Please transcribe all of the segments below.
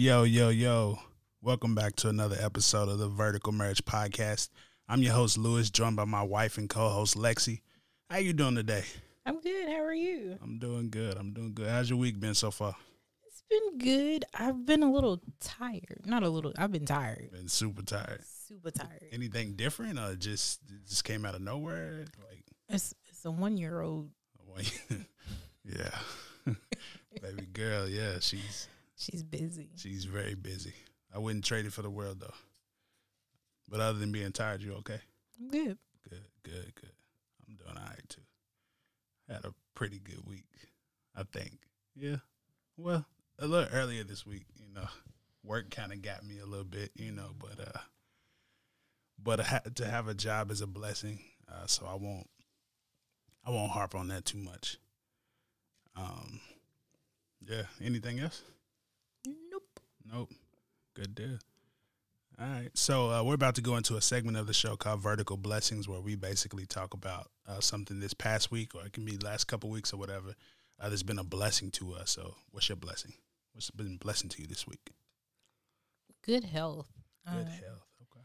Yo, yo, yo. Welcome back to another episode of the Vertical Marriage Podcast. I'm your host, Lewis, joined by my wife and co-host, Lexi. How you doing today? I'm good. How are you? I'm doing good. I'm doing good. How's your week been so far? It's been good. I've been a little tired. Not a little. I've been tired. Been super tired. Super tired. Anything different or just just came out of nowhere? Like It's it's a one year old. yeah. Baby girl, yeah, she's She's busy. she's very busy. I wouldn't trade it for the world though. But other than being tired, you okay? I'm good. Good, good, good. I'm doing all right too. Had a pretty good week, I think. Yeah. Well, a little earlier this week, you know, work kind of got me a little bit, you know, but uh, but I to have a job is a blessing. Uh, so I won't, I won't harp on that too much. Um, yeah. Anything else? Nope. Nope. Good deal. All right. So uh, we're about to go into a segment of the show called Vertical Blessings, where we basically talk about uh, something this past week, or it can be last couple weeks or whatever. Uh, that's been a blessing to us. So, what's your blessing? What's been a blessing to you this week? Good health. Good Uh, health. Okay.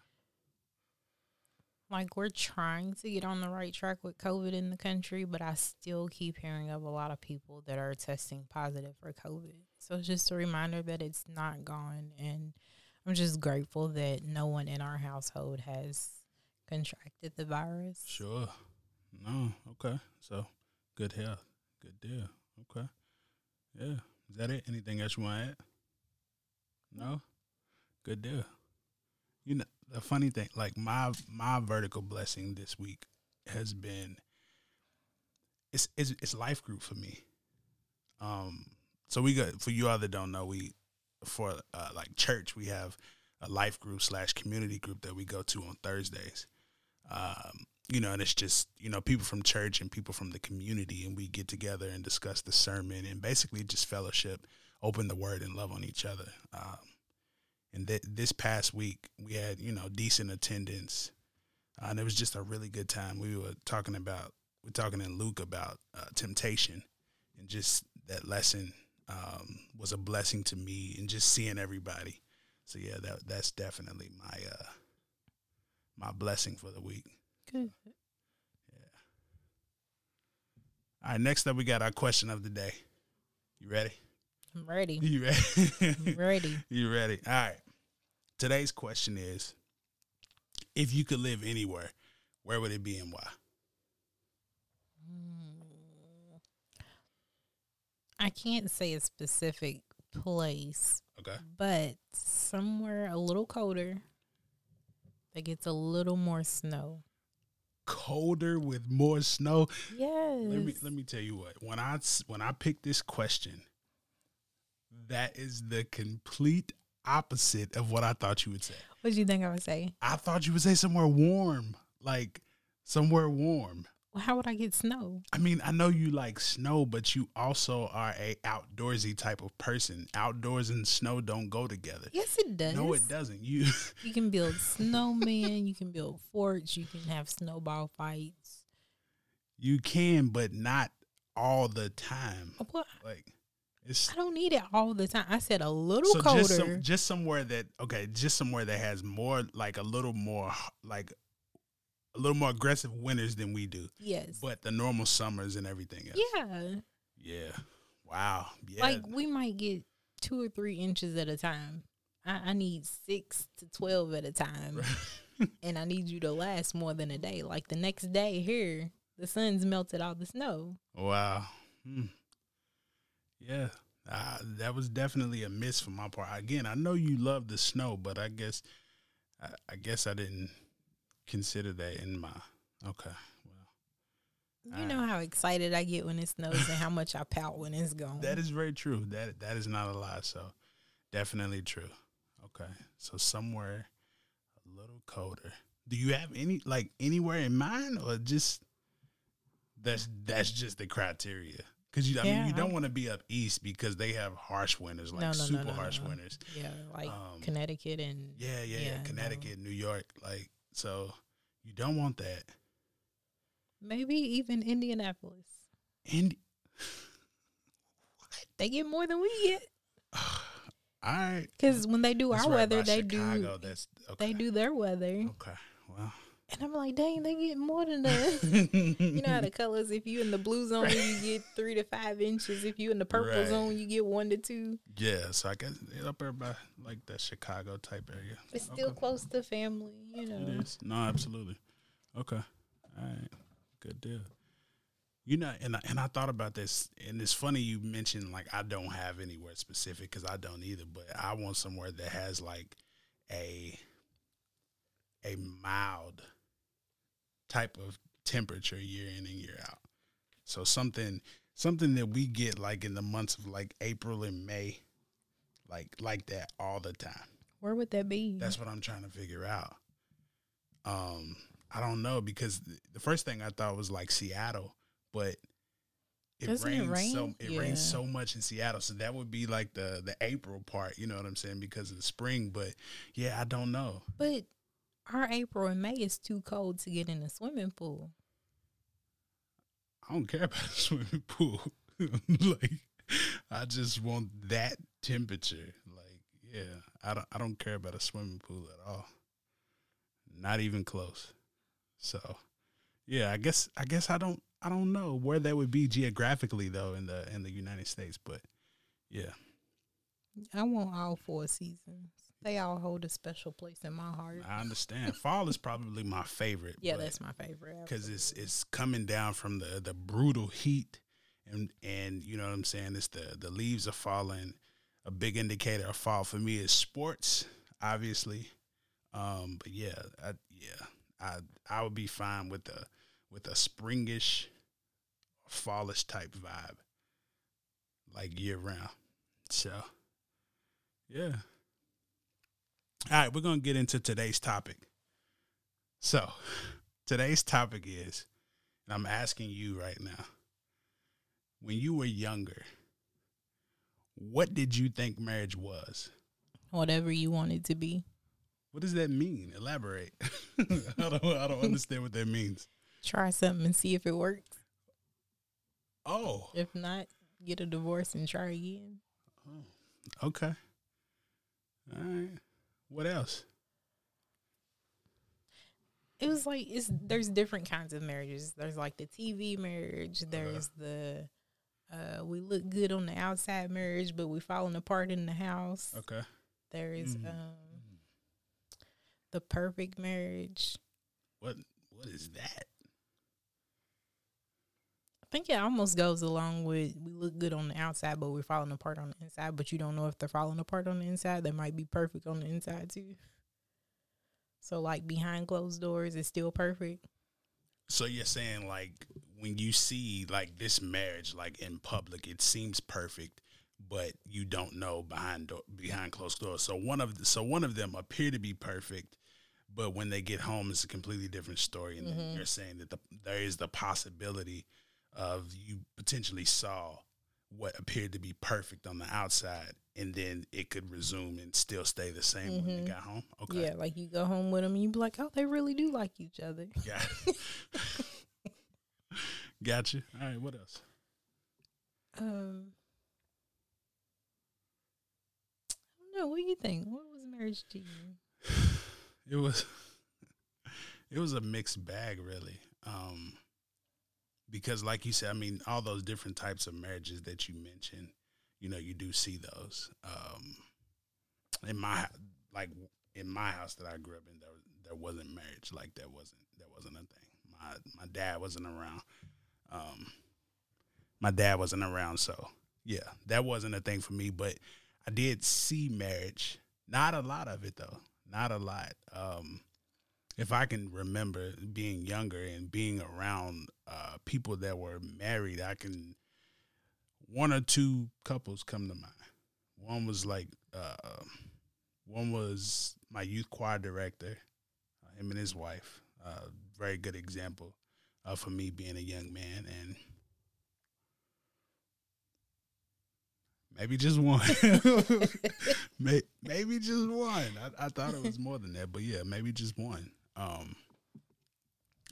Like we're trying to get on the right track with COVID in the country, but I still keep hearing of a lot of people that are testing positive for COVID. So it's just a reminder that it's not gone, and I'm just grateful that no one in our household has contracted the virus. Sure. No. Okay. So, good health. Good deal. Okay. Yeah. Is that it? Anything else you want to add? No. Good deal. You know the funny thing, like my my vertical blessing this week has been it's it's, it's life group for me. Um. So we got for you all that don't know, we for uh, like church we have a life group slash community group that we go to on Thursdays. Um, you know, and it's just you know people from church and people from the community, and we get together and discuss the sermon and basically just fellowship, open the word, and love on each other. Um, and th- this past week, we had you know decent attendance, uh, and it was just a really good time. We were talking about we're talking in Luke about uh, temptation, and just that lesson um, was a blessing to me, and just seeing everybody. So yeah, that that's definitely my uh, my blessing for the week. Good. All right, next up we got our question of the day. You ready? I'm ready. You ready? I'm ready. you ready? All right. Today's question is if you could live anywhere, where would it be and why? I can't say a specific place, Okay. but somewhere a little colder that gets a little more snow. Colder with more snow. Yes. Let me let me tell you what. When I when I picked this question, that is the complete opposite of what I thought you would say. what do you think I would say? I thought you would say somewhere warm, like somewhere warm. Well, how would I get snow? I mean, I know you like snow, but you also are a outdoorsy type of person. Outdoors and snow don't go together. Yes, it does. No, it doesn't. You You can build snowmen. you can build forts. You can have snowball fights. you can, but not all the time. Uh, well, Like it's I don't need it all the time. I said a little so colder. just some, just somewhere that okay, just somewhere that has more like a little more like a little more aggressive winters than we do, yes. but the normal summers and everything else. yeah. Yeah. Wow. Yeah. Like we might get two or three inches at a time. I, I need six to twelve at a time, and I need you to last more than a day. Like the next day here, the sun's melted all the snow. Wow. Hmm. Yeah. Uh, that was definitely a miss for my part. Again, I know you love the snow, but I guess I, I guess I didn't consider that in my okay. Well, You know how excited I get when it snows and how much I pout when it's gone. that is very true. That that is not a lie. So definitely true. Okay. So somewhere a little colder. Do you have any like anywhere in mind or just that's that's just the criteria? Because you, I mean, you don't want to be up east because they have harsh winters, like No, no, super no, harsh winters. yeah, like Um, Connecticut and Yeah, yeah, yeah. Yeah. Connecticut, New York, like so. You don't want that. maybe even Indianapolis. And They get more than we get. All right. Because when they do That's our right weather, they Chicago. do That's okay. they do their weather, Okay. Well. And I'm like, dang, they get more than us. you know how the colors? If you in the blue zone, you get three to five inches. If you in the purple Right. zone, you get one to two. Yeah, so I guess it up there by like that Chicago type area. It's still close to family, you know. It is. No, absolutely. Okay. All right. Good deal. You know, and I, and I thought about this, and it's funny you mentioned like I don't have anywhere specific because I don't either, but I want somewhere that has like a a mild type of temperature year in and year out. So something something that we get like in the months of like April and May, like like that all the time. Where would that be? That's what I'm trying to figure out. Um, I don't know because th- the first thing I thought was like Seattle, but it Doesn't it rains so it Yeah. rains so much in Seattle, so that would be like the the April part. You know what I'm saying? Because of the spring, but yeah, I don't know. but our April and May is too cold to get in a swimming pool. I don't care about a swimming pool. like, I just want that temperature. Like, yeah, I don't. I don't care about a swimming pool at all. Not even close. So, yeah, I guess. I guess I don't. I don't know where that would be geographically though in the in the United States, but yeah, I want all four seasons. They all hold a special place in my heart. I understand. Fall is probably my favorite. Yeah, that's my favorite. because it's it's coming down from the the brutal heat and and you know what I'm saying it's the the leaves are falling a big indicator of fall for me is sports obviously um but yeah I, yeah I I would be fine with the with a springish fallish type vibe like year round so yeah all right we're gonna get into today's topic so today's topic is, and I'm asking you right now, when you were younger, what did you think marriage was? Whatever you want it to be. What does that mean? Elaborate. I don't I don't understand what that means. Try something and see if it works. Oh, If not, get a divorce and try again. Oh, okay. All right. What else? It was like it's there's different kinds of marriages. There's like the TV marriage. There's the uh we look good on the outside marriage, but we falling apart in the house. Okay. There's Mhm. um the perfect marriage. What what is that? Think it almost goes along with we look good on the outside, but we're falling apart on the inside. But you don't know if they're falling apart on the inside. They might be perfect on the inside too. So like behind closed doors, it's still perfect. So you're saying like when you see like this marriage like in public, it seems perfect, but you don't know behind do- behind closed doors. So one of the, so one of them appear to be perfect, but when they get home, it's a completely different story. And then mm-hmm. you're saying that the, there is the possibility of you potentially saw what appeared to be perfect on the outside, and then it could resume and still stay the same when Mhm. they got home. Okay, Yeah, like you go home with them and you be like, oh, they really do like each other. Yeah. Gotcha. All right. What else? Um, I don't know. What do you think? What was marriage to you? It was. It was a mixed bag, really. Um, because, like you said, I mean, all those different types of marriages that you mentioned, you know, you do see those. Um, in my like in my house that I grew up in, there there wasn't marriage like that wasn't that wasn't a thing. My my dad wasn't around. Um, my dad wasn't around, so yeah, that wasn't a thing for me. But I did see marriage. Not a lot of it though. Not a lot. Um, if I can remember being younger and being around uh, people that were married, I can one or two couples come to mind. One was like uh, one was my youth choir director, uh, him and his wife. Uh, very good example uh, for me being a young man and maybe just one. Maybe just one. I, I thought it was more than that, but yeah, maybe just one. Um,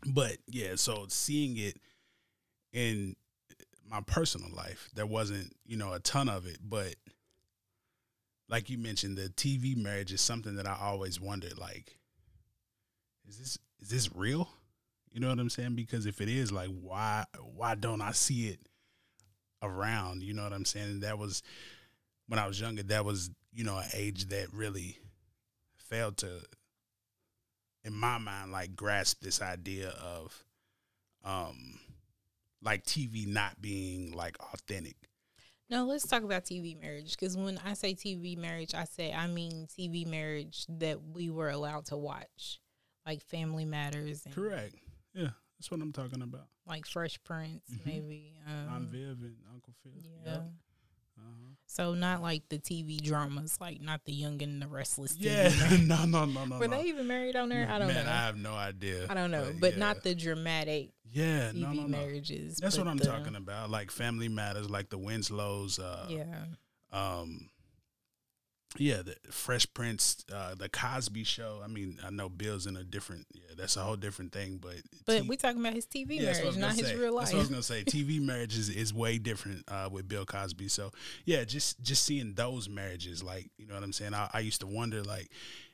but yeah, so seeing it in my personal life, there wasn't you know a ton of it, but like you mentioned, the TV marriage is something that I always wondered. Like, is this is this real? You know what I'm saying? Because if it is, like, why why don't I see it around? You know what I'm saying? That was when I was younger. That was you know an age that really failed to, in my mind, like grasp this idea of, um, like TV not being like authentic. No, let's talk about TV marriage because when I say TV marriage, I say I mean TV marriage that we were allowed to watch, like Family Matters. And Correct. Yeah, that's what I'm talking about. Like Fresh Prince, Mhm. maybe. Um, Aunt Viv and Uncle Phil. Yeah. Yep. Uh-huh. So not like the TV dramas, like not the Young and the Restless. TV Yeah. no, no, no, no. Were no. they even married on there? I don't Man, know. I have no idea. I don't know, but yeah. not the dramatic Yeah, TV no, no, no. marriages. That's what I'm the- talking about. Like Family Matters, like the Winslows. Uh, Yeah, um yeah the fresh prince uh the cosby show i mean i know bill's in a different yeah that's a whole different thing but but T- we talking about his TV yeah, that's what I marriage, not his say. real life. That's what I was gonna say. TV marriage is, is way different uh, with Bill Cosby. So yeah, just just seeing those marriages, like you know what I'm saying. I, I used to wonder, like,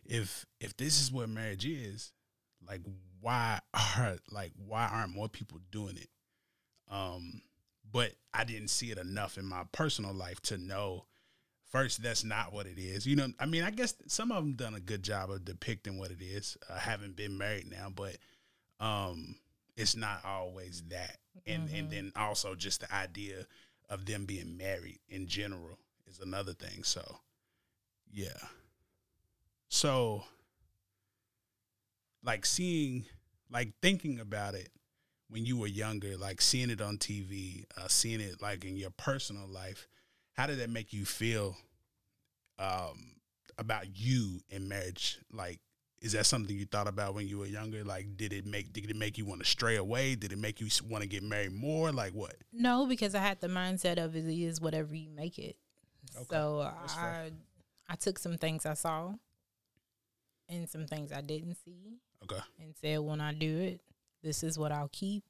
if if this is what marriage is, like, why are like why aren't more people doing it? Um, but I didn't see it enough in my personal life to know. First, that's not what it is. You know, I mean, I guess some of them done a good job of depicting what it is. I haven't been married now, but um it's not always that and and Mhm. then also just the idea of them being married in general is another thing so yeah so like seeing like thinking about it when you were younger like seeing it on tv uh, seeing it like in your personal life how did that make you feel um about you in marriage like is that something you thought about when you were younger like did it make did it make you want to stray away did it make you want to get married more like what No, because I had the mindset of it is whatever you make it. Okay, So I. I took some things I saw and some things I didn't see okay and said when I do it, this is what I'll keep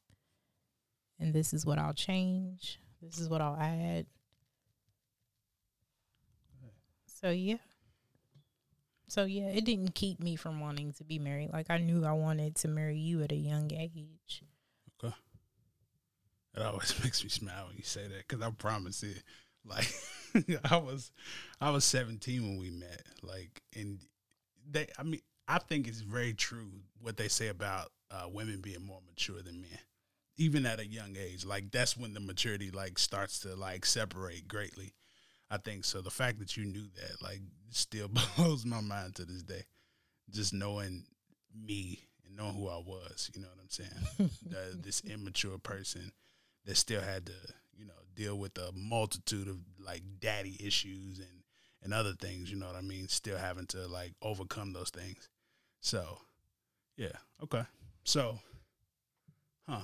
and this is what I'll change. This is what I'll add. So yeah. So yeah, it didn't keep me from wanting to be married. Like I knew I wanted to marry you at a young age. Okay. It always makes me smile when you say that because I promise it. Like I was, I was seventeen when we met. Like, and they, I mean, I think it's very true what they say about uh, women being more mature than men, even at a young age. Like that's when the maturity like starts to like separate greatly. I think so. The fact that you knew that like still blows my mind to this day. Just knowing me and knowing who I was, you know what I'm saying? the, this immature person that still had to, you know, deal with a multitude of like daddy issues and and other things, you know what I mean? Still having to like overcome those things. So, yeah, okay. So, huh.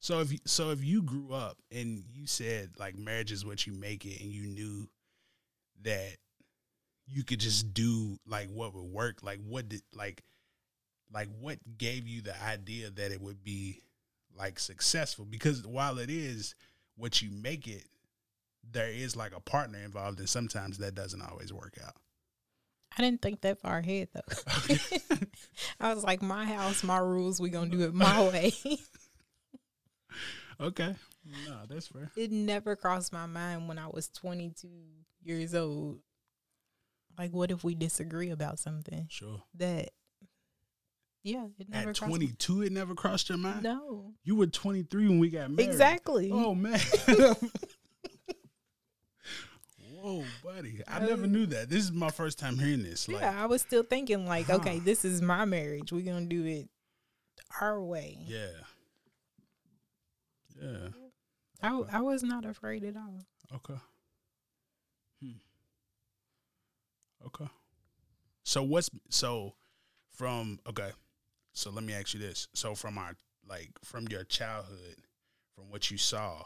So if you, so if you grew up and you said like marriage is what you make it and you knew that you could just do like what would work, like what did like like what gave you the idea that it would be like successful because while it is what you make it there is like a partner involved and sometimes that doesn't always work out I didn't think that far ahead though. I was like, my house, my rules. We gonna do it my way. Okay no that's fair it never crossed my mind when I was 22 years old. Like, what if we disagree about something sure that? Yeah, it never at crossed my- 22 it never crossed your mind No, you were 23 when we got married exactly. oh man whoa buddy i uh, never knew that this is my first time hearing this like yeah, I was still thinking like, okay, this is my marriage. We're gonna do it our way. yeah yeah I I was not afraid at all. Okay. Hmm. Okay. So what's so from okay. So let me ask you this. So from our like from your childhood, from what you saw,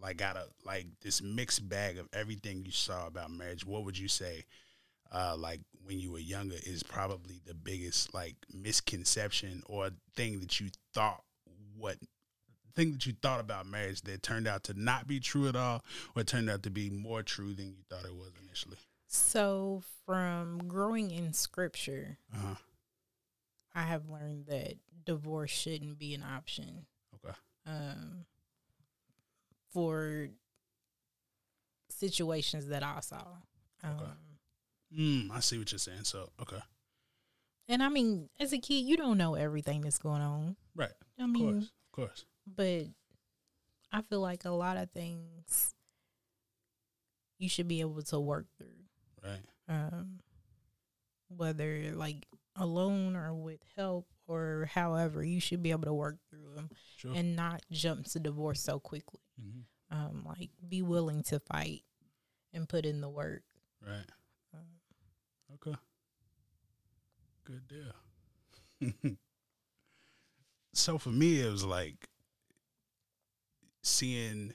like got a like this mixed bag of everything you saw about marriage, what would you say uh like when you were younger is probably the biggest like misconception or thing that you thought what thing that you thought about marriage that turned out to not be true at all, or turned out to be more true than you thought it was initially? So, from growing in scripture, Uh-huh. I have learned that divorce shouldn't be an option. Okay. Um, for situations that I saw. Um, Okay. Mm, I see what you're saying. So, okay. And I mean, as a kid, you don't know everything that's going on. Right. I Of mean, course. Of course. But I feel like a lot of things you should be able to work through. Right. um, whether like alone or with help or however, you should be able to work through them Sure. and not jump to divorce so quickly. Mhm. Um, like be willing to fight and put in the work. Right. Um, Okay. Good deal. so for me, it was like seeing,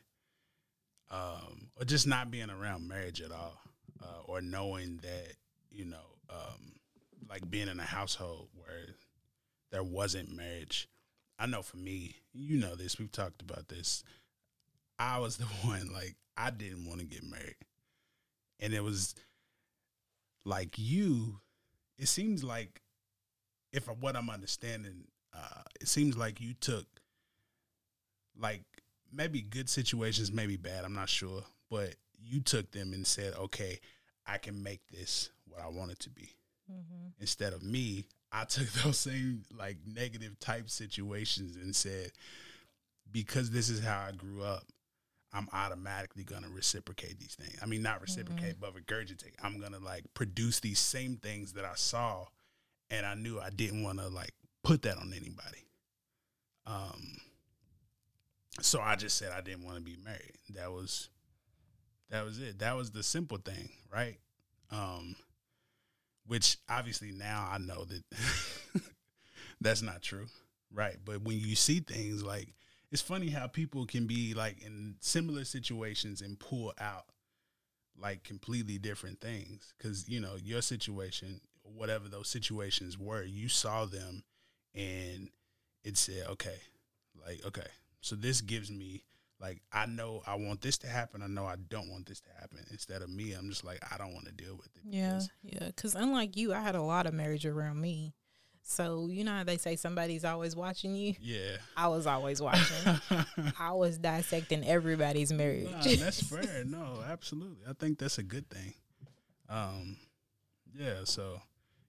um, or just not being around marriage at all, uh, or knowing that you know, um, like being in a household where there wasn't marriage. I know for me, you know this. We've talked about this. I was the one like I didn't want to get married, and it was like you it seems like if what i'm understanding uh it seems like you took like maybe good situations maybe bad i'm not sure but you took them and said okay i can make this what i want it to be. Instead of me i took those same like negative type situations and said because this is how i grew up i'm automatically going to reciprocate these things. I mean not reciprocate but regurgitate. I'm going to like produce these same things that i saw and i knew i didn't want to like put that on anybody. Um so i just said i didn't want to be married. That was that was it. That was the simple thing right? Um which obviously now I know that that's not true, right? But when you see things like it's funny how people can be like in similar situations and pull out like completely different things. Because you know your situation, whatever those situations were, you saw them and it said, okay, like okay, so this gives me like I know I want this to happen. I know I don't want this to happen. Instead of me, I'm just like I don't want to deal with it. Yeah, yeah. Because unlike you, I had a lot of marriage around me. So you know how they say somebody's always watching you. yeah. I was always watching. I was dissecting everybody's marriage. Nah, that's fair. No, absolutely. I think that's a good thing. Um, yeah. So,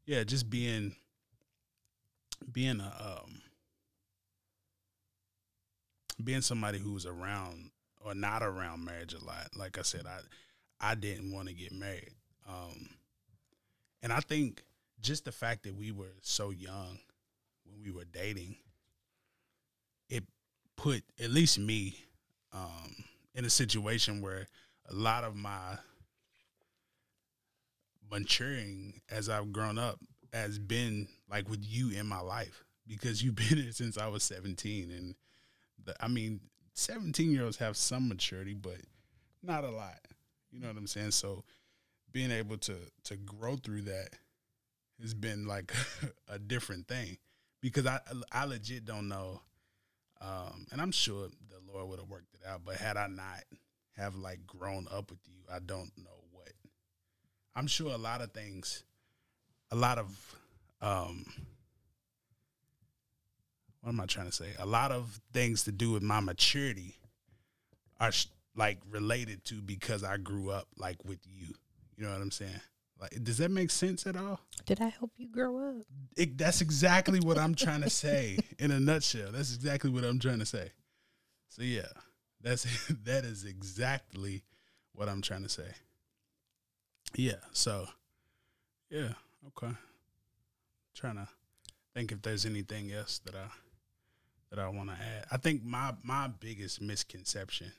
yeah, just being being a um being somebody who's around or not around marriage a lot. Like I said, I I didn't want to get married. Um, and I think just the fact that we were so young when we were dating, it put at least me um, in a situation where a lot of my maturing as I've grown up has been like with you in my life because you've been here since I was 17 and the, I mean 17 year olds have some maturity but not a lot you know what I'm saying so being able to to grow through that has been like a different thing because I I legit don't know um, and I'm sure the Lord would have worked it out. But had I not have like grown up with you, I don't know what. I'm sure a lot of things, a lot of, um, what am I trying to say? A lot of things to do with my maturity are sh- like related to because I grew up like with you. You know what I'm saying? Like, does that make sense at all? Did I help you grow up? It, that's exactly what I'm trying to say in a nutshell. That's exactly what I'm trying to say. So yeah, that's that is exactly what I'm trying to say. Yeah. So yeah. Okay. Trying to think if there's anything else that I that I want to add. I think my my biggest misconception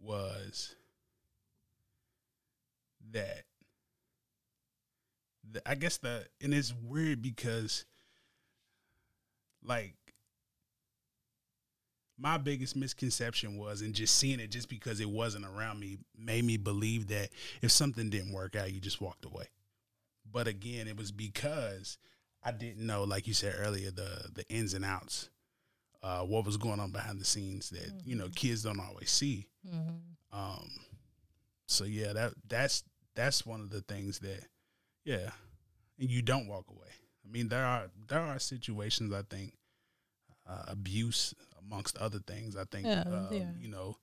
was that the, I guess the and it's weird because like my biggest misconception was and just seeing it just because it wasn't around me made me believe that if something didn't work out you just walked away. But again, it was because I didn't know like you said earlier the the ins and outs uh, what was going on behind the scenes that you know kids don't always see. Mm-hmm. Um, so yeah, that that's that's one of the things that yeah, and you don't walk away. I mean, there are there are situations I think uh, abuse amongst other things. I think Yeah, um, yeah. you know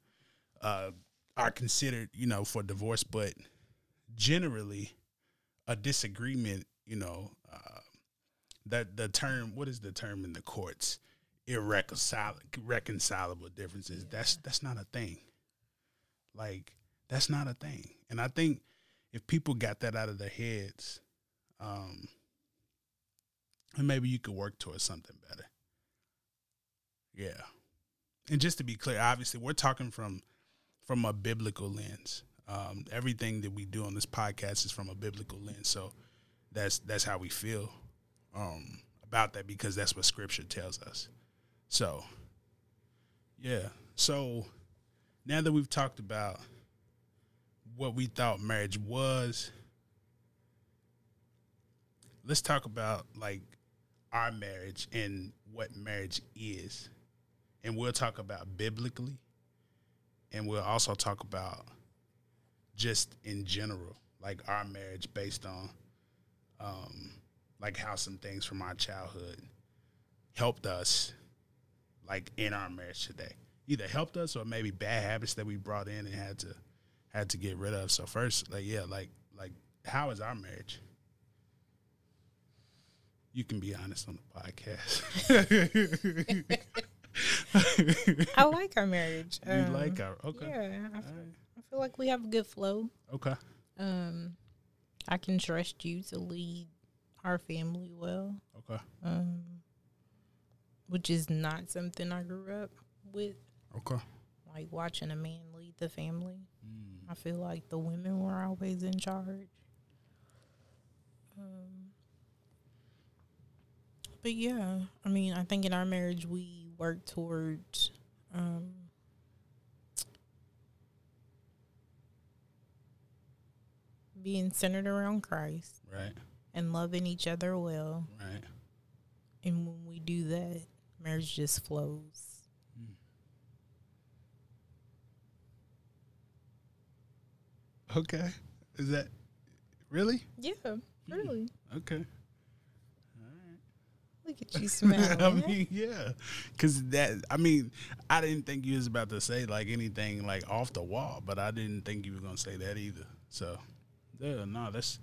uh, are considered you know for divorce, but generally a disagreement, you know, uh, that the term what is the term in the courts irreconcilable reconcilable differences. That's that's not a thing. Like that's not a thing. And I think if people got that out of their heads, um, and maybe you could work towards something better. Yeah. And just to be clear, obviously we're talking from from a biblical lens. Um, everything that we do on this podcast is from a biblical lens. So that's that's how we feel um, about that because that's what scripture tells us. So yeah. So now that we've talked about what we thought marriage was, let's talk about like our marriage and what marriage is. And we'll talk about biblically and we'll also talk about just in general, like our marriage based on um like how some things from our childhood helped us like in our marriage today. Either helped us or maybe bad habits that we brought in and had to had to get rid of. So first, like yeah, like like how is our marriage? You can be honest on the podcast. I like our marriage. you Um, like our okay. Yeah, I, feel, right. I feel like we have a good flow. Okay. Um, I can trust you to lead our family well. Okay. Um, which is not something I grew up with. Okay. Like watching a man lead the family. Mm. I feel like the women were always in charge. Um, but yeah, I mean, I think in our marriage we work towards um, being centered around Christ Right. and loving each other well. Right. And when we do that, marriage just flows. Hmm. Okay. Is that really? Yeah, hmm. really. Okay. Look at you smiling. I mean, yeah, because that. I mean, I didn't think you was about to say like anything like off the wall, but I didn't think you were gonna say that either. So, yeah, no, that's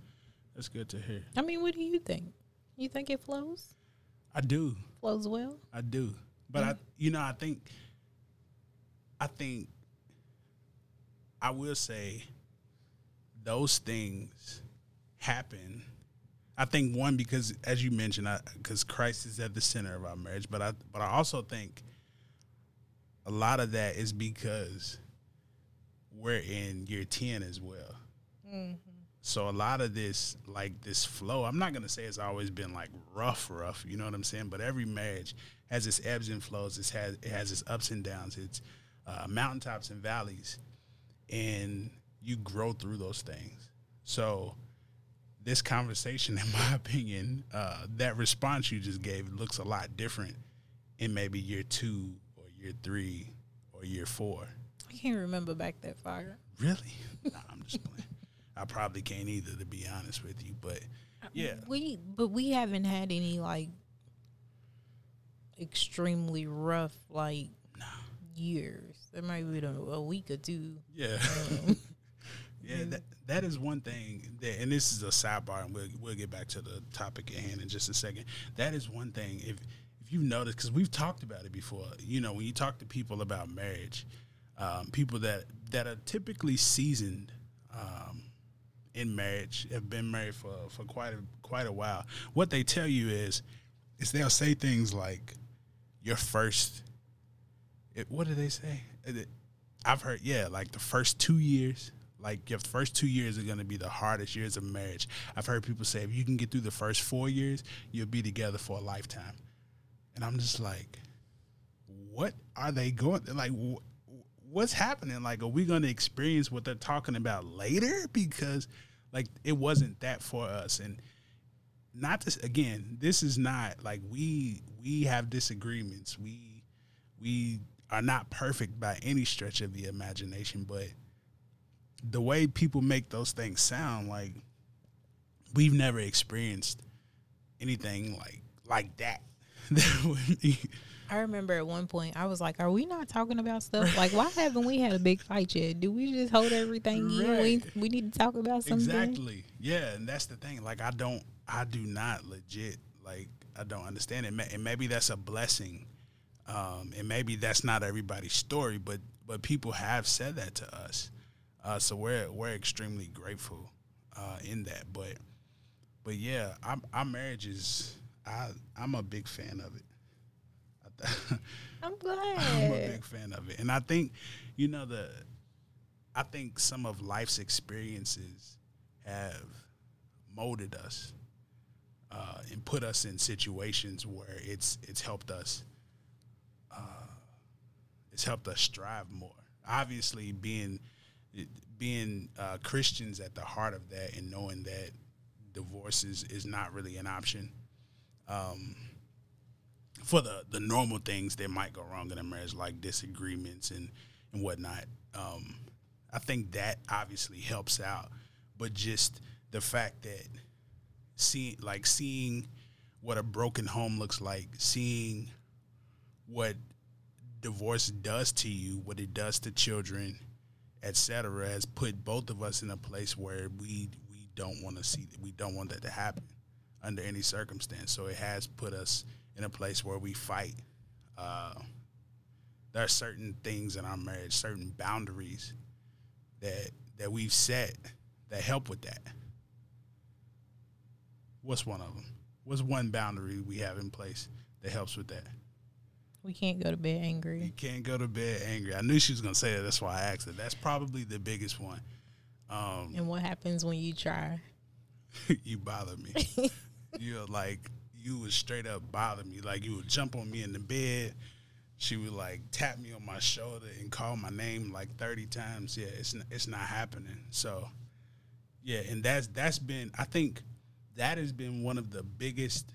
that's good to hear. I mean, what do you think? You think it flows? I do, Flows well? I do, but I, you know, I think, I think, I will say, those things happen. I think one because, as you mentioned, because Christ is at the center of our marriage, but I, but I also think a lot of that is because we're in year ten as well. Mm-hmm. So a lot of this, like this flow, I'm not gonna say it's always been like rough, rough. You know what I'm saying? But every marriage has its ebbs and flows. It has it has its ups and downs. It's uh, mountaintops and valleys, and you grow through those things. So this conversation, in my opinion, uh, that response you just gave looks a lot different in maybe year two or year three or year four. I can't remember back that far. Really? nah, I'm just playing. I probably can't either, to be honest with you. But yeah, We but we haven't had any like extremely rough like years. There might be a, a week or two. yeah, Um, yeah. That that is one thing. That, and this is a sidebar, and we'll we'll get back to the topic at hand in just a second. That is one thing. If if you notice, because we've talked about it before. You know, when you talk to people about marriage, um, people that that are typically seasoned. Um, in marriage have been married for, for quite a quite a while. What they tell you is is they'll say things like your first it, what do they say? I've heard yeah, like the first 2 years, like your first 2 years are going to be the hardest years of marriage. I've heard people say if you can get through the first 4 years, you'll be together for a lifetime. And I'm just like what are they going like wh- what's happening like are we going to experience what they're talking about later because like it wasn't that for us and not this again this is not like we we have disagreements we we are not perfect by any stretch of the imagination, but the way people make those things sound like we've never experienced anything like like that. I remember at one point I was like, "Are we not talking about stuff? Like, why haven't we had a big fight yet? Do we just hold everything right. in? We we need to talk about something." Exactly. Yeah, and that's the thing. Like, I don't, I do not legit like, I don't understand it, and maybe that's a blessing, um, and maybe that's not everybody's story, but but people have said that to us, uh, so we're we're extremely grateful uh, in that. But but yeah, our, our marriage is I I'm a big fan of it. I'm glad. I'm a big fan of it, and I think, you know, the, I think some of life's experiences have molded us uh, and put us in situations where it's it's helped us. Uh, it's helped us strive more. Obviously, being being uh, Christians at the heart of that, and knowing that divorce is, is not really an option. Um, for the the normal things that might go wrong in a marriage, like disagreements and and whatnot. Um, I think that obviously helps out, but just the fact that seeing like seeing what a broken home looks like, seeing what divorce does to you, what it does to children, etc., has put both of us in a place where we we don't want to see we don't want that to happen under any circumstance. So it has put us in a place where we fight. Uh, there are certain things in our marriage, certain boundaries that that we've set that help with that. What's one of them? What's one boundary we have in place that helps with that? We can't go to bed angry. You can't go to bed angry. I knew she was gonna say that. That's why I asked her. That's probably the biggest one. Um, and what happens when you try? you bother me. You're like you would straight up bother me. Like you would jump on me in the bed. She would like tap me on my shoulder and call my name like thirty times. Yeah, it's it's not happening. So, yeah, and that's that's been I think that has been one of the biggest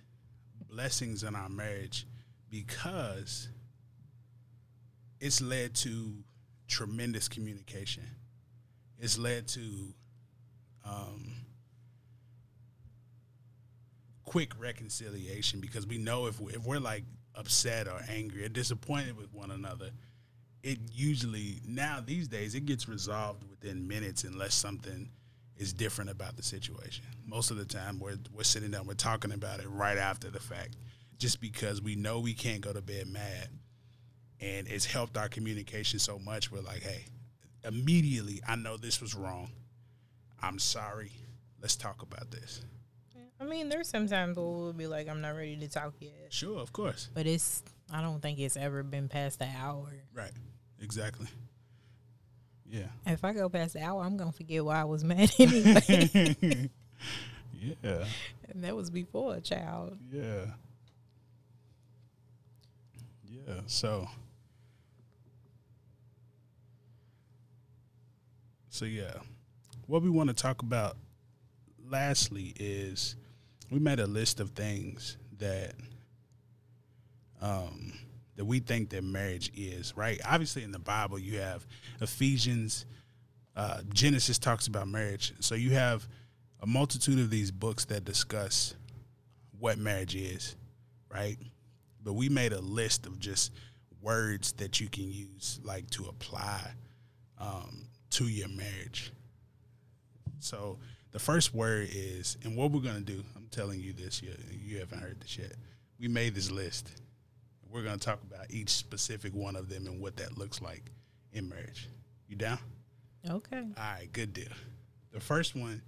blessings in our marriage because it's led to tremendous communication. It's led to um, quick reconciliation because we know if we, if we're like upset or angry or disappointed with one another, it usually now these days it gets resolved within minutes unless something is different about the situation. Most of the time we're we're sitting down, we're talking about it right after the fact, just because we know we can't go to bed mad, and it's helped our communication so much. We're like, hey, immediately I know this was wrong. I'm sorry. Let's talk about this. I mean, there's sometimes we'll be like, "I'm not ready to talk yet." Sure, of course. But it's I don't think it's ever been past the hour. Right. Exactly. Yeah. If I go past the hour, I'm gonna forget why I was mad anyway. yeah. And that was before a child. Yeah. Yeah. So. So yeah, what we want to talk about lastly is we made a list of things that um, that we think that marriage is right. Obviously, in the Bible, you have Ephesians, uh, Genesis talks about marriage. So you have a multitude of these books that discuss what marriage is, right? But we made a list of just words that you can use, like to apply um, to your marriage. So the first word is, and what we're gonna do. I'm telling you this. You you haven't heard this yet. We made this list. We're gonna talk about each specific one of them and what that looks like in marriage. You down? Okay. All right. Good deal. The first one,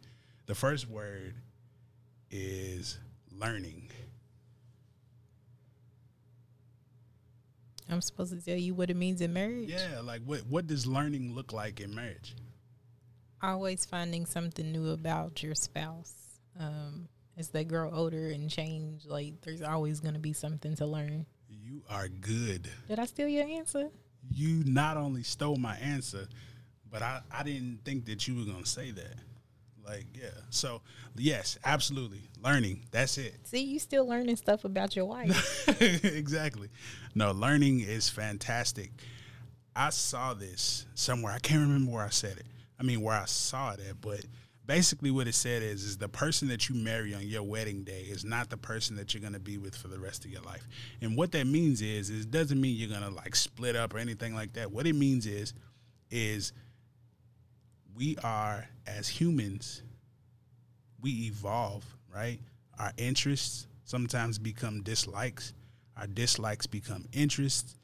the first word is learning. I'm supposed to tell you what it means in marriage. Yeah, like what what does learning look like in marriage? Always finding something new about your spouse. Um, as they grow older and change, like there's always going to be something to learn. You are good. Did I steal your answer? You not only stole my answer, but I, I didn't think that you were going to say that. Like, yeah. So, yes, absolutely. Learning. That's it. See, you still learning stuff about your wife. exactly. No, learning is fantastic. I saw this somewhere. I can't remember where I said it. I mean, where I saw it at, but basically what it said is is the person that you marry on your wedding day is not the person that you're going to be with for the rest of your life. And what that means is is it doesn't mean you're going to like split up or anything like that. What it means is is we are as humans we evolve, right? Our interests sometimes become dislikes. Our dislikes become interests.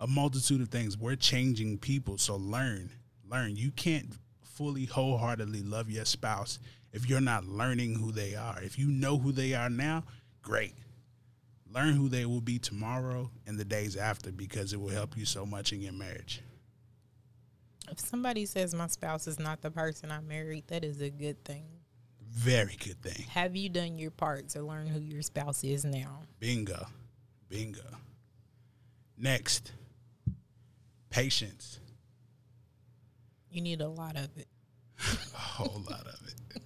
A multitude of things. We're changing people, so learn. Learn. You can't fully wholeheartedly love your spouse if you're not learning who they are. If you know who they are now, great. Learn who they will be tomorrow and the days after because it will help you so much in your marriage. If somebody says my spouse is not the person I married, that is a good thing. Very good thing. Have you done your part to learn who your spouse is now? Bingo. Bingo. Next, patience. You need a lot of it. a whole lot of it.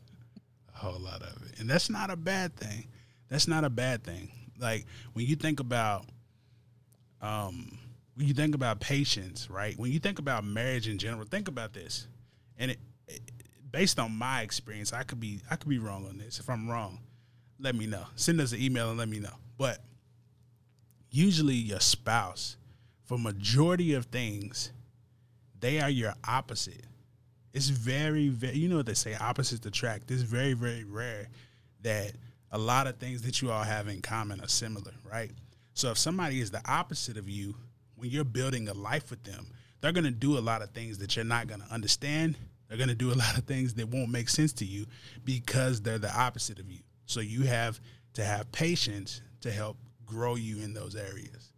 A whole lot of it. And that's not a bad thing. That's not a bad thing. Like when you think about um when you think about patience, right? When you think about marriage in general, think about this. And it, it based on my experience, I could be I could be wrong on this. If I'm wrong, let me know. Send us an email and let me know. But usually your spouse, for majority of things, they are your opposite. It's very, very you know what they say, opposites attract. It's very, very rare that a lot of things that you all have in common are similar, right? So if somebody is the opposite of you, when you're building a life with them, they're gonna do a lot of things that you're not gonna understand. They're gonna do a lot of things that won't make sense to you because they're the opposite of you. So you have to have patience to help grow you in those areas.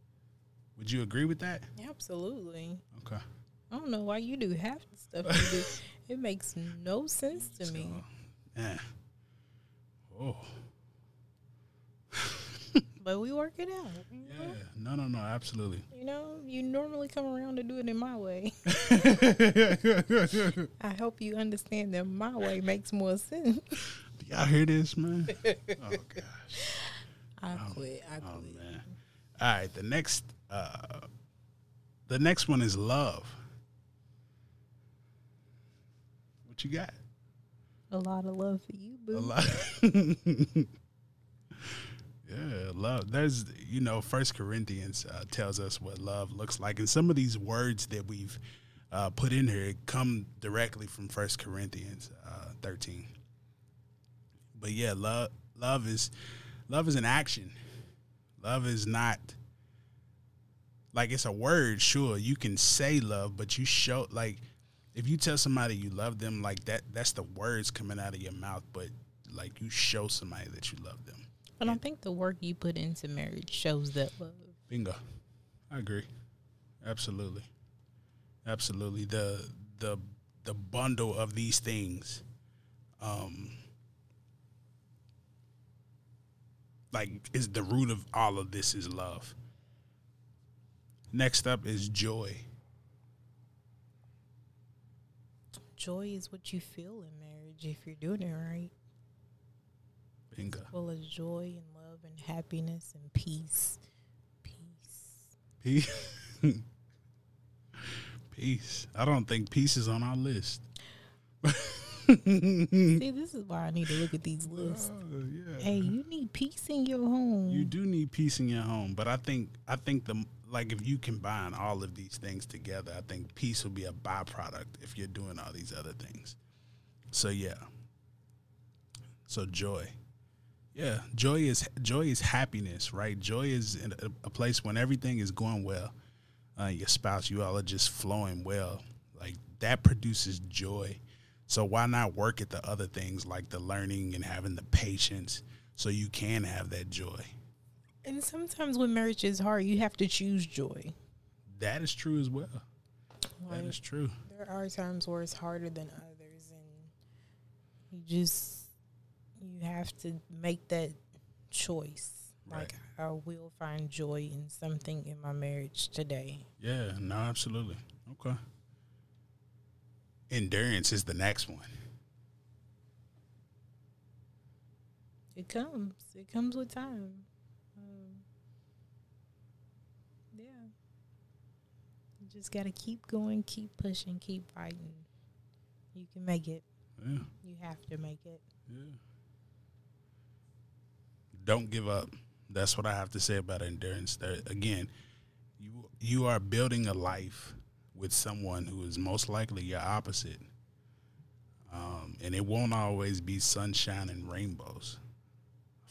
Would you agree with that? Absolutely. Okay. I don't know why you do half the stuff you do. It makes no sense to me. Oh. But we work it out. You Yeah. know? No, no, no. Absolutely. You know, you normally come around to do it in my way. I hope you understand that my way makes more sense. Do y'all hear this, man? Oh gosh. I quit. I Oh quit. man. All right. The next, uh, the next one is love. What you got? A lot of love for you, A boo. lot. yeah, love. There's, you know, First Corinthians uh, tells us what love looks like, and some of these words that we've uh, put in here come directly from First Corinthians uh, 13. But yeah, love, love is, love is an action. Love is not like it's a word. Sure, you can say love, but you show like if you tell somebody you love them like that that's the words coming out of your mouth but like you show somebody that you love them. But I think the work you put into marriage shows that love. bingo. I agree. Absolutely. Absolutely. The the the bundle of these things um like is the root of all of this is love. Next up is joy Joy is what you feel in marriage if you're doing it right. bingo Full of joy and love and happiness and peace. Peace. Peace. peace. I don't think peace is on our list. See, this is why I need to look at these lists. Oh, yeah. Hey, you need peace in your home. You do need peace in your home, but I think I think the like if you combine all of these things together, I think peace will be a byproduct if you're doing all these other things. So yeah. So joy. Yeah, joy is joy is happiness, right? Joy is a, a place when everything is going well. Uh, your spouse, you all are just flowing well. Like that produces joy. So why not work at the other things like the learning and having the patience so you can have that joy? And sometimes when marriage is hard, you have to choose joy. That is true as well. That Like, is true. there are times where it's harder than others, and you just you have to make that choice. Like I will find joy in something in my marriage today. Yeah, no, absolutely. Okay. Endurance is the next one. It comes. It comes with time. Um, yeah. You just got to keep going, keep pushing, keep fighting. You can make it. Yeah. You have to make it. Yeah. Don't give up. That's what I have to say about endurance. There, again, you you are building a life with someone who is most likely your opposite, um, and it won't always be sunshine and rainbows.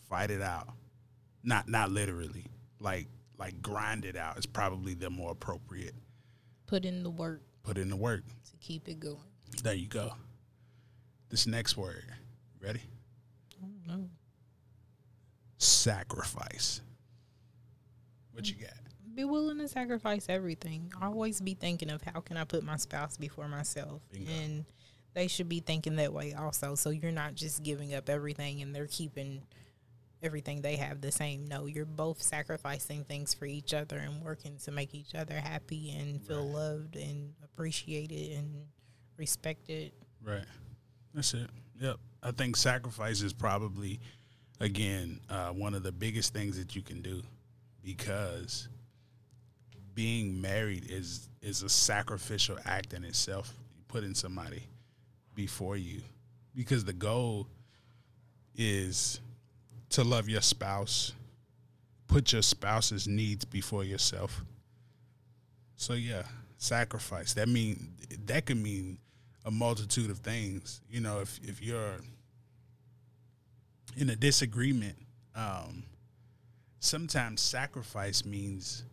Fight it out, not not literally, like like grind it out. Is probably the more appropriate. Put in the work Put in the work. to keep it going. There you go. This next word, ready? I don't. Sacrifice. What you got? Be willing to sacrifice everything. Always be thinking of how can I put my spouse before myself. Bingo. And they should be thinking that way also. So you're not just giving up everything and they're keeping everything they have the same. No, you're both sacrificing things for each other and working to make each other happy and feel Right. loved and appreciated and respected. Right. That's it. Yep. I think sacrifice is probably, again, uh, one of the biggest things that you can do because being married is is a sacrificial act in itself. Putting somebody before you because the goal is to love your spouse, put your spouse's needs before yourself. So yeah, sacrifice. That mean that could mean a multitude of things. You know, if if you're in a disagreement, um, sometimes sacrifice means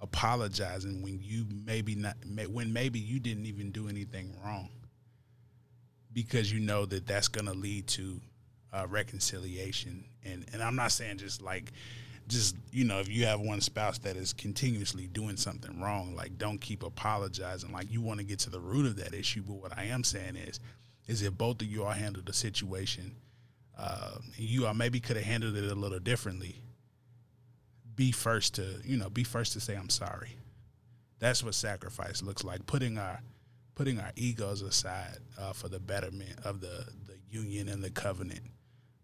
apologizing when you maybe not when maybe you didn't even do anything wrong because you know that that's going to lead to uh, reconciliation. And and I'm not saying just like just you know if you have one spouse that is continuously doing something wrong like don't keep apologizing. Like you want to get to the root of that issue. But what I am saying is is if both of you all handled the situation uh, you all maybe could have handled it a little differently be first to you know be first to say I'm sorry. That's what sacrifice looks like. Putting our putting our egos aside uh, for the betterment of the the union and the covenant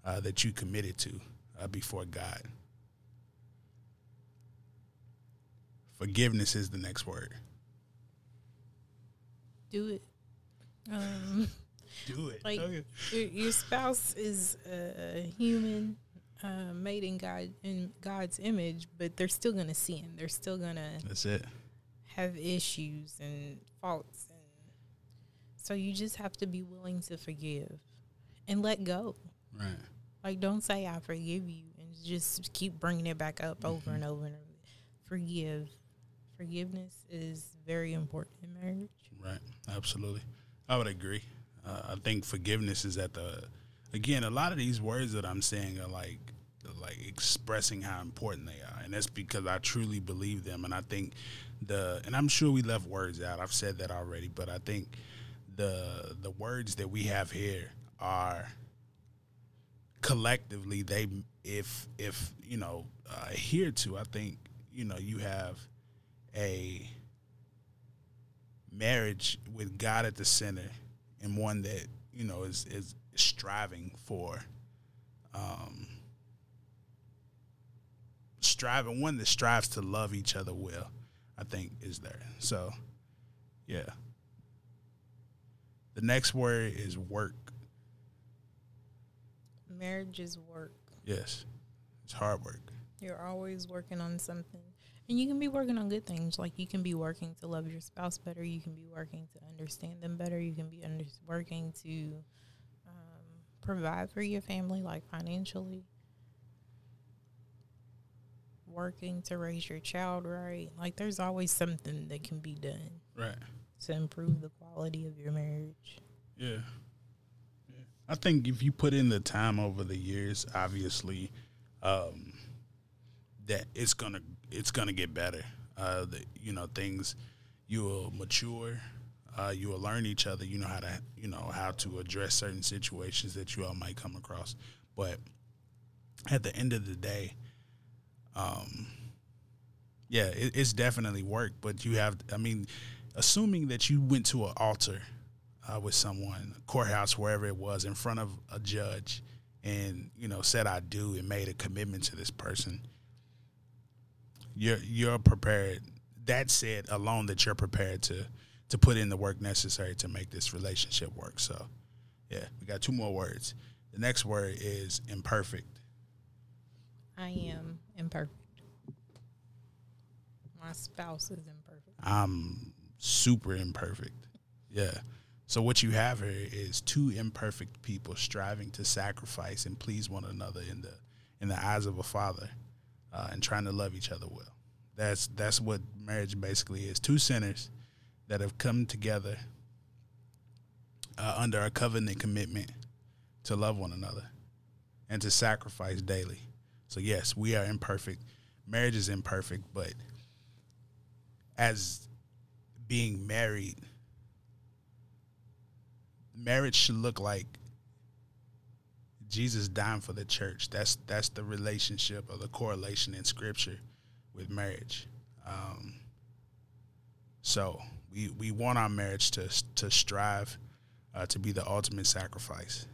uh, that you committed to uh, before God. Forgiveness is the next word. Do it. Um, Do it. Like- your, your spouse is a human uh, made in God in God's image, but they're still gonna sin. They're still gonna That's it. have issues and faults, and so you just have to be willing to forgive and let go. Right. Like, don't say I forgive you and just keep bringing it back up over and over and over. Forgive. Forgiveness is very important in marriage. Right. Absolutely. I would agree. Uh, I think forgiveness is at the again, a lot of these words that I'm saying are like like expressing how important they are. And that's because I truly believe them and I think the and I'm sure we left words out. I've said that already, but I think the the words that we have here are collectively they if if you know uh, adhere to I think you know you have a marriage with God at the center and one that you know is is striving for um striving one that strives to love each other well I think is there. So yeah. The next word is work Marriage is work. yes it's hard work You're always working on something. And you can be working on good things. Like you can be working to love your spouse better. You can be working to understand them better. You can be under- working to um, provide for your family, like financially. Working to raise your child right. Like there's always something that can be done right to improve the quality of your marriage. Yeah. I think if you put in the time over the years, obviously, um, that it's gonna it's gonna get better. Uh, you know, things you will mature. Uh, you will learn each other. You know how to you know how to address certain situations that you all might come across. But at the end of the day, um, yeah, it, it's definitely work. But you have, I mean, assuming that you went to an altar uh, with someone, courthouse, wherever it was, in front of a judge, and you know said I do and made a commitment to this person, you're you're prepared. That said, alone that you're prepared to to put in the work necessary to make this relationship work. So, yeah, we got two more words. The next word is imperfect. I am imperfect. My spouse is imperfect. I'm super imperfect. Yeah. So what you have here is two imperfect people striving to sacrifice and please one another in the in the eyes of a father, uh, and trying to love each other well. That's that's what marriage basically is. Two sinners that have come together uh, under a covenant commitment to love one another and to sacrifice daily. So yes, we are imperfect. Marriage is imperfect, but as being married, marriage should look like Jesus dying for the church. That's that's the relationship or the correlation in Scripture with marriage. Um, so we we want our marriage to to strive uh, to be the ultimate sacrifice.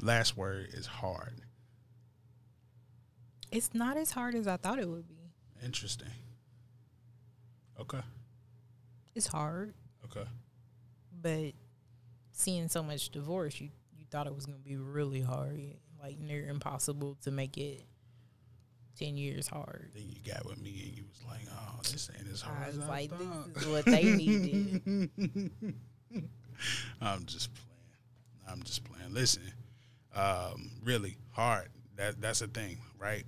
Last word is hard. It's not as hard as I thought it would be. Interesting. Okay. It's hard, Okay. But seeing so much divorce, you you thought it was gonna be really hard, like near impossible to make it ten years hard. Then you got with me and you was like, "Oh, this ain't as hard I as was I like, thought." this is what they needed. I'm just playing. I'm just playing. Listen, um, really hard. That that's a thing, right?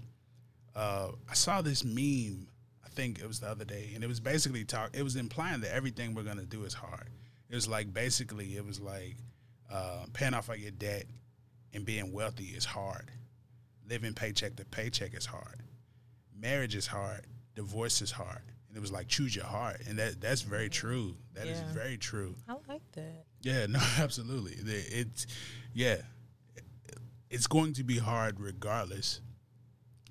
Uh, I saw this meme. I think it was the other day, and it was basically talk. It was implying that everything we're gonna do is hard. It was like basically, it was like uh, paying off all your debt and being wealthy is hard. Living paycheck to paycheck is hard. Marriage is hard. Divorce is hard. And it was like choose your heart, and that that's very true. That is Yeah. very true. I like that. Yeah, no, absolutely. It's yeah, it's going to be hard regardless.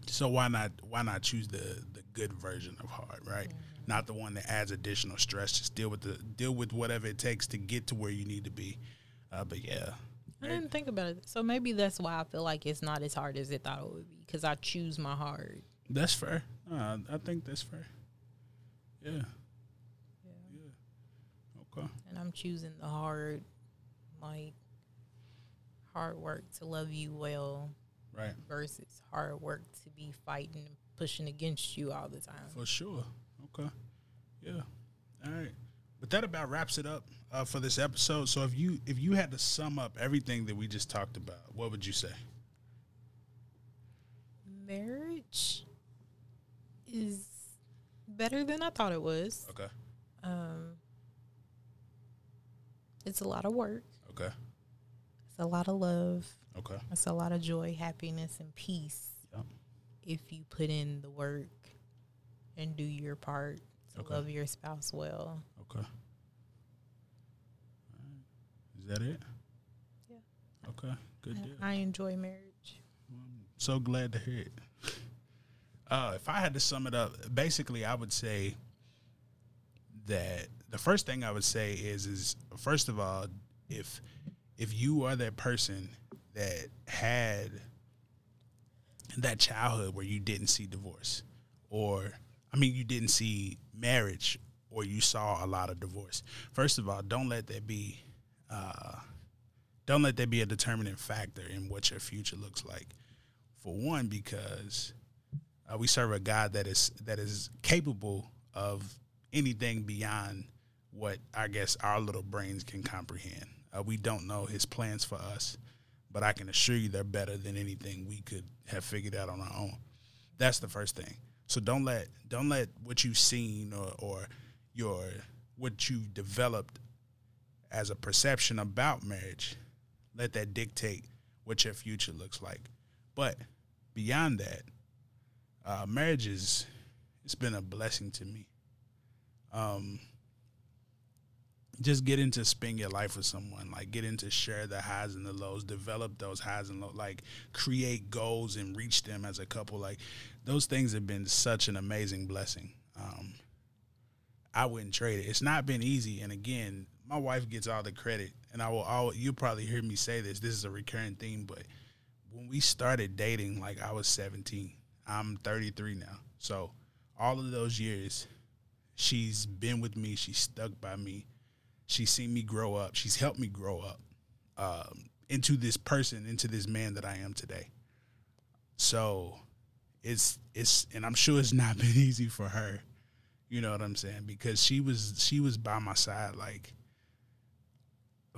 So why not why not choose the the good version of hard, right? Not the one that adds additional stress. Just deal with the deal with whatever it takes to get to where you need to be. Uh, but yeah, I didn't think about it. So maybe that's why I feel like it's not as hard as it thought it would be because I choose my hard. that's fair. Uh, I think that's fair. Yeah. Yeah. Okay. And I'm choosing the hard, like, hard work to love you well Right. versus hard work to be fighting and pushing against you all the time. For sure. Okay. Yeah. All right. But that about wraps it up uh, for this episode. So if you if you had to sum up everything that we just talked about, what would you say? Marriage is better than I thought it was. Okay. Um, it's a lot of work. Okay. It's a lot of love. Okay. It's a lot of joy, happiness, and peace. Yep. If you put in the work and do your part to Okay. love your spouse well. Okay. Is that it? Yeah. Okay. Good I- deal. I enjoy marriage. I'm so glad to hear it. Uh, if I had to sum it up, basically, I would say that the first thing I would say is is first of all, if if you are that person that had that childhood where you didn't see divorce, or I mean, you didn't see marriage, or you saw a lot of divorce. First of all, don't let that be. Uh, don't let that be a determining factor in what your future looks like. For one, because uh, we serve a God that is that is capable of anything beyond what I guess our little brains can comprehend. Uh, we don't know His plans for us, but I can assure you they're better than anything we could have figured out on our own. That's the first thing. So don't let don't let what you've seen or, or your what you've developed as a perception about marriage let that dictate what your future looks like. But beyond that, uh, marriage is it's been a blessing to me. Um, just get into spend your life with someone, like get into share the highs and the lows, develop those highs and lows, like create goals and reach them as a couple. Like those things have been such an amazing blessing. Um, I wouldn't trade it. It's not been easy, and again, my wife gets all the credit, and I will. All you'll probably hear me say this. This is a recurring theme, but when we started dating, like I was 17. I'm 33 now. So all of those years, she's been with me. She's stuck by me. She's seen me grow up. She's helped me grow up um, into this person, into this man that I am today. So it's it's, and I'm sure it's not been easy for her. You know what I'm saying? Because she was she was by my side like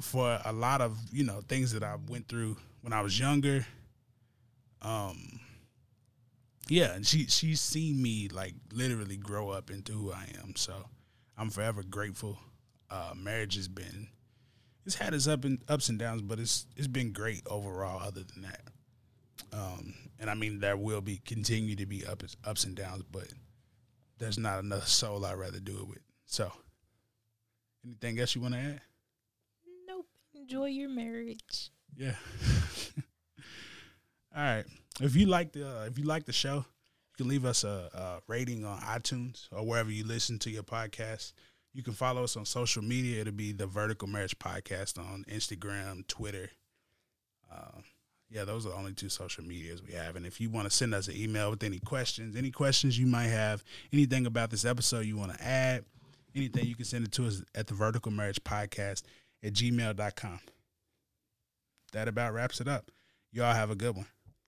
for a lot of you know things that I went through when I was younger. Um, yeah, and she she's seen me like literally grow up into who I am. So I'm forever grateful. Uh, marriage has been it's had its up and ups and downs, but it's it's been great overall. Other than that, um, and I mean there will be continue to be ups ups and downs, but there's not another soul I'd rather do it with. So, anything else you want to add? Nope. Enjoy your marriage. Yeah. All right. If you like the uh, if you like the show, you can leave us a, a, rating on iTunes or wherever you listen to your podcast. You can follow us on social media. It'll be the Vertical Marriage Podcast on Instagram, Twitter. Uh, yeah, those are the only two social medias we have. And if you want to send us an email with any questions, any questions you might have, anything about this episode you want to add, anything, you can send it to us at the Vertical Marriage Podcast at gmail.com. That about wraps it up. Y'all have a good one.